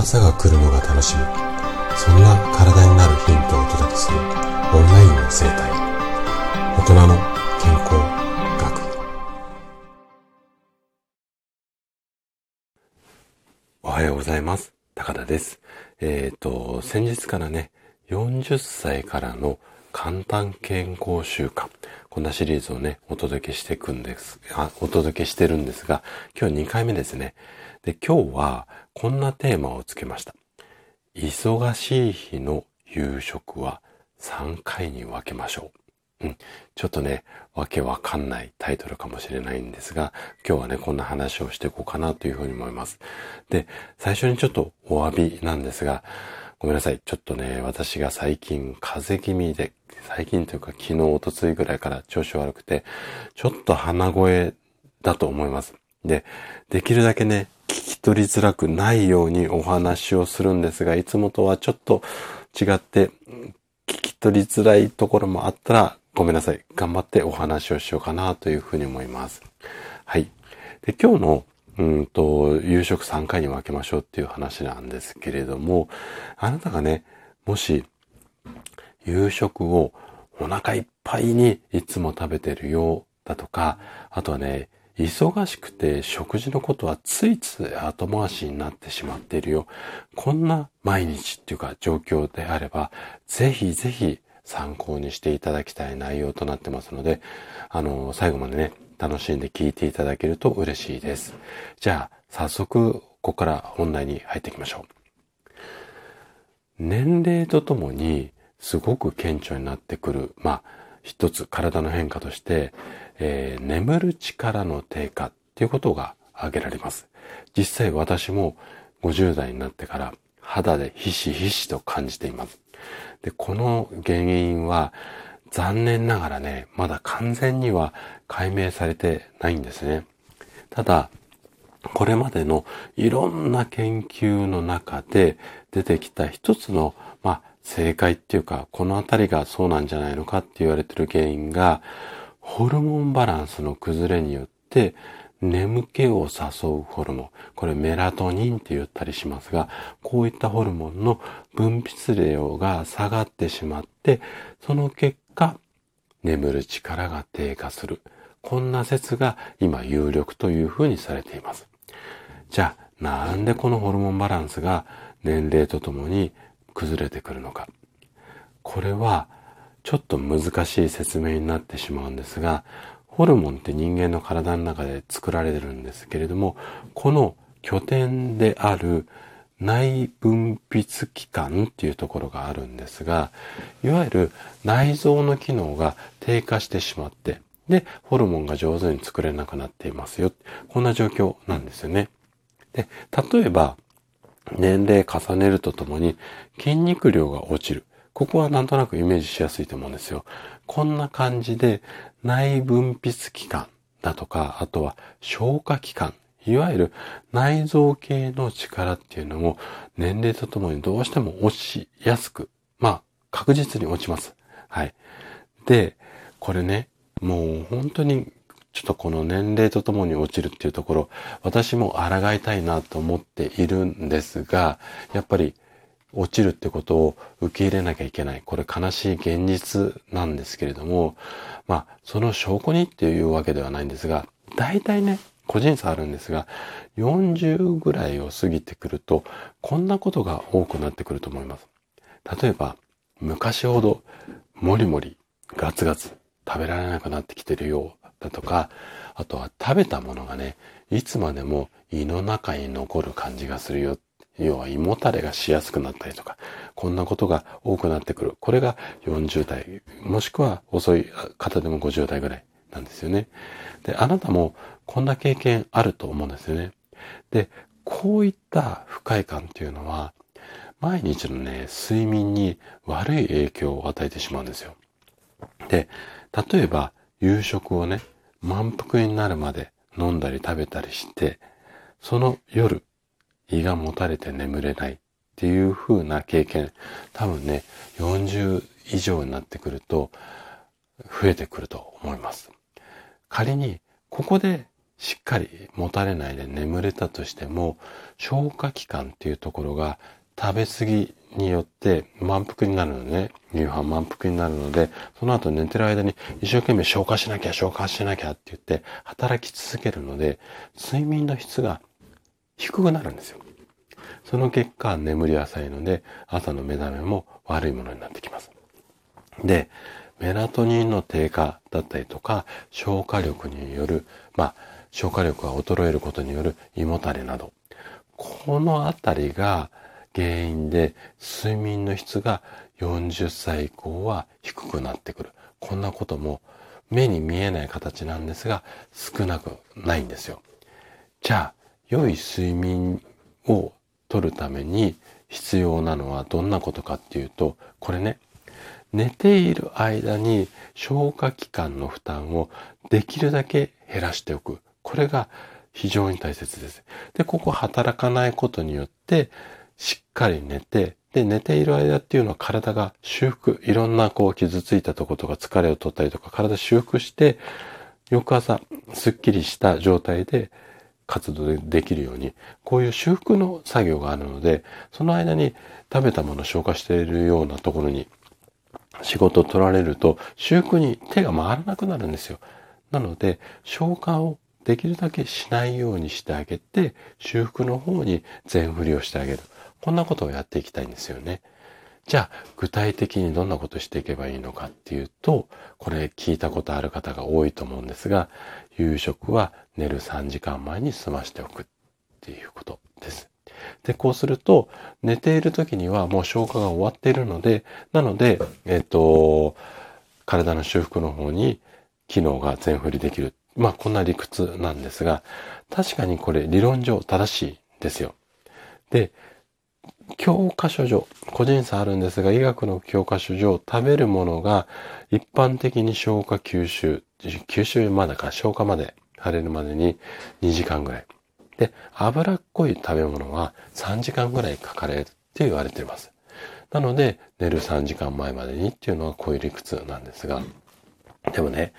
朝が来るのが楽しみ。そんな体になるヒントをお届けするオンラインの生態。大人の健康学。おはようございます。高田です。えっ、ー、と先日からね40歳からの簡単健康習慣。こんなシリーズをね、お届けしていくんです。あ、お届けしてるんですが、今日2回目ですね。で、今日はこんなテーマをつけました。忙しい日の夕食は3回に分けましょう。うん。ちょっとね、わけわかんないタイトルかもしれないんですが、今日はね、こんな話をしていこうかなというふうに思います。で、最初にちょっとお詫びなんですが、ごめんなさい。ちょっとね、私が最近風邪気味で、最近というか昨日、おとついぐらいから調子悪くて、ちょっと鼻声だと思います。で、できるだけね、聞き取りづらくないようにお話をするんですが、いつもとはちょっと違って、聞き取りづらいところもあったら、ごめんなさい。頑張ってお話をしようかなというふうに思います。はい。で、今日のうんと、夕食3回に分けましょうっていう話なんですけれども、あなたがね、もし、夕食をお腹いっぱいにいつも食べてるよだとか、あとはね、忙しくて食事のことはついつい後回しになってしまっているよ。こんな毎日っていうか状況であれば、ぜひぜひ参考にしていただきたい内容となってますので、あの、最後までね、楽しんで聞いていただけると嬉しいです。じゃあ、早速、ここから本題に入っていきましょう。年齢とともにすごく顕著になってくる、まあ、一つ体の変化として、えー、眠る力の低下っていうことが挙げられます。実際私も50代になってから肌でひしひしと感じています。で、この原因は残念ながらね、まだ完全には解明されてないんですね。ただ、これまでのいろんな研究の中で出てきた一つの、まあ、正解っていうか、このあたりがそうなんじゃないのかって言われてる原因が、ホルモンバランスの崩れによって、眠気を誘うホルモン。これメラトニンって言ったりしますが、こういったホルモンの分泌量が下がってしまって、その結果、眠る力が低下する。こんな説が今有力というふうにされています。じゃあ、なんでこのホルモンバランスが年齢とともに崩れてくるのか。これはちょっと難しい説明になってしまうんですが、ホルモンって人間の体の中で作られてるんですけれども、この拠点である内分泌器官っていうところがあるんですが、いわゆる内臓の機能が低下してしまって、で、ホルモンが上手に作れなくなっていますよ。こんな状況なんですよね。で、例えば、年齢重ねるとともに筋肉量が落ちる。ここはなんとなくイメージしやすいと思うんですよ。こんな感じで内分泌器官だとか、あとは消化器官いわゆる内臓系の力っていうのも年齢とともにどうしても落ちやすく、まあ確実に落ちます。はい。で、これね、もう本当にちょっとこの年齢とともに落ちるっていうところ、私も抗いたいなと思っているんですが、やっぱり落ちるってことを受け入れなきゃいけない。これ悲しい現実なんですけれども、まあ、その証拠にっていうわけではないんですが、大体ね、個人差あるんですが、40ぐらいを過ぎてくると、こんなことが多くなってくると思います。例えば、昔ほど、もりもり、ガツガツ食べられなくなってきてるようだとか、あとは食べたものがね、いつまでも胃の中に残る感じがするよ。要は胃もたれがしやすくなったりとか、こんなことが多くなってくる。これが40代、もしくは遅い方でも50代ぐらいなんですよね。で、あなたもこんな経験あると思うんですよね。で、こういった不快感っていうのは、毎日のね、睡眠に悪い影響を与えてしまうんですよ。で、例えば夕食をね、満腹になるまで飲んだり食べたりして、その夜、胃がもたれて眠れないっていう風な経験、多分ね、40以上になってくると、増えてくると思います。仮に、ここでしっかり持たれないで眠れたとしても、消化器官っていうところが食べ過ぎによって満腹になるのね。夕飯満腹になるので、その後寝てる間に一生懸命消化しなきゃ消化しなきゃって言って働き続けるので、睡眠の質が低くなるんですよ。その結果、眠り浅いので、朝の目覚めも悪いものになってきます。で、メラトニンの低下だったりとか、消化力による、まあ、消化力が衰えることによる胃もたれなど、このあたりが原因で睡眠の質が40歳以降は低くなってくる。こんなことも目に見えない形なんですが少なくないんですよ。じゃあ、良い睡眠をとるために必要なのはどんなことかっていうと、これね、寝ている間に消化器官の負担をできるだけ減らしておく。これが非常に大切です。で、ここ働かないことによって、しっかり寝て、で、寝ている間っていうのは体が修復、いろんなこう傷ついたとことか疲れを取ったりとか体修復して、翌朝すっきりした状態で活動できるように、こういう修復の作業があるので、その間に食べたものを消化しているようなところに仕事を取られると修復に手が回らなくなるんですよ。なので、消化をできるだけしないようにしてあげて、修復の方に全振りをしてあげる。こんなことをやっていきたいんですよね。じゃあ、具体的にどんなことしていけばいいのかっていうと、これ聞いたことある方が多いと思うんですが、夕食は寝る3時間前に済ましておくっていうことです。で、こうすると、寝ている時にはもう消化が終わっているので、なので、えっ、と、体の修復の方に機能が全振りできる。まあ、こんな理屈なんですが、確かにこれ理論上正しいですよ。で、教科書上、個人差あるんですが、医学の教科書上、食べるものが一般的に消化吸収、吸収までか消化までされるまでに2時間ぐらい。で、脂っこい食べ物は3時間ぐらいかかれるって言われています。なので、寝る3時間前までにっていうのがこういう理屈なんですが、でもね、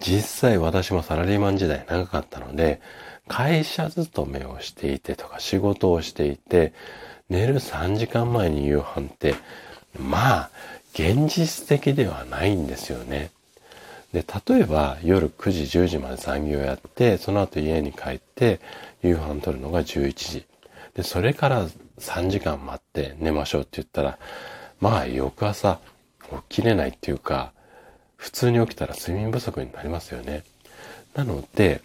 実際私もサラリーマン時代長かったので、会社勤めをしていてとか仕事をしていて、寝る3時間前に夕飯って、まあ、現実的ではないんですよね。で、例えば夜9時、10時まで残業やって、その後家に帰って夕飯取るのが11時。で、それから3時間待って寝ましょうって言ったら、まあ翌朝起きれないっていうか、普通に起きたら睡眠不足になりますよね。なので、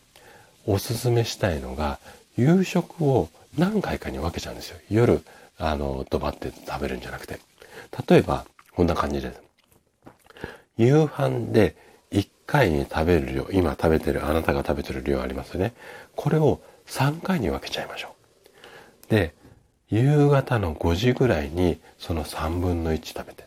おすすめしたいのが、夕食を何回かに分けちゃうんですよ。夜、あの、ドバって食べるんじゃなくて。例えば、こんな感じです。夕飯で1回に食べる量、今食べてる、あなたが食べてる量ありますよね。これを3回に分けちゃいましょう。で、夕方の5時ぐらいにその3分の1食べて。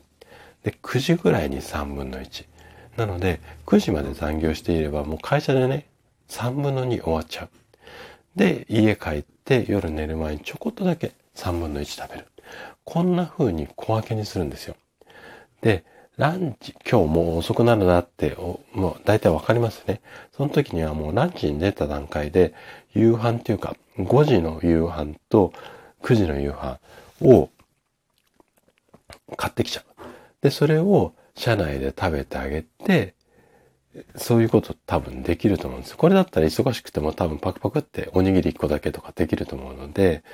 で、9時ぐらいに3分の1。なので、9時まで残業していればもう会社でね、3分の2終わっちゃう。で、家帰って夜寝る前にちょこっとだけ3分の1食べる。こんな風に小分けにするんですよ。で、ランチ、今日もう遅くなるなって、もう大体わかりますね。その時にはもうランチに出た段階で、夕飯っていうか、5時の夕飯と9時の夕飯を買ってきちゃう。で、それを車内で食べてあげて、そういうこと多分できると思うんです。これだったら忙しくても多分パクパクっておにぎり1個だけとかできると思うので、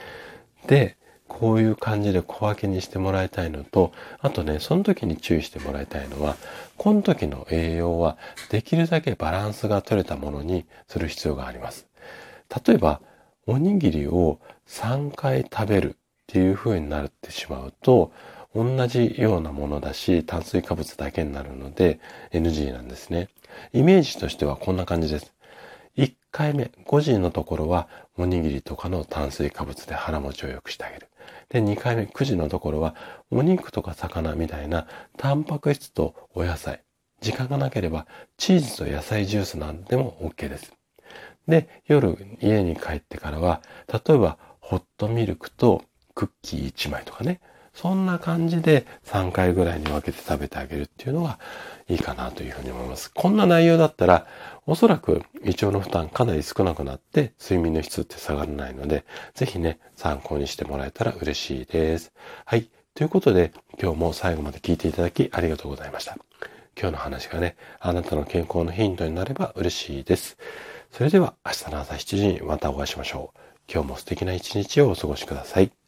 で、こういう感じで小分けにしてもらいたいのと、あとね、その時に注意してもらいたいのは、この時の栄養はできるだけバランスが取れたものにする必要があります。例えば、おにぎりを3回食べるっていう風になってしまうと、同じようなものだし、炭水化物だけになるので NG なんですね。イメージとしてはこんな感じです。1回目、5時のところはおにぎりとかの炭水化物で腹持ちを良くしてあげる。で、2回目、9時のところはお肉とか魚みたいなタンパク質とお野菜。時間がなければチーズと野菜ジュースなんでも OK です。で、夜家に帰ってからは、例えばホットミルクとクッキー1枚とかね、そんな感じで3回ぐらいに分けて食べてあげるっていうのがいいかなというふうに思います。こんな内容だったら、おそらく胃腸の負担かなり少なくなって睡眠の質って下がらないので、ぜひね、参考にしてもらえたら嬉しいです。はい。ということで、今日も最後まで聞いていただきありがとうございました。今日の話がね、あなたの健康のヒントになれば嬉しいです。それでは明日の朝7時にまたお会いしましょう。今日も素敵な一日をお過ごしください。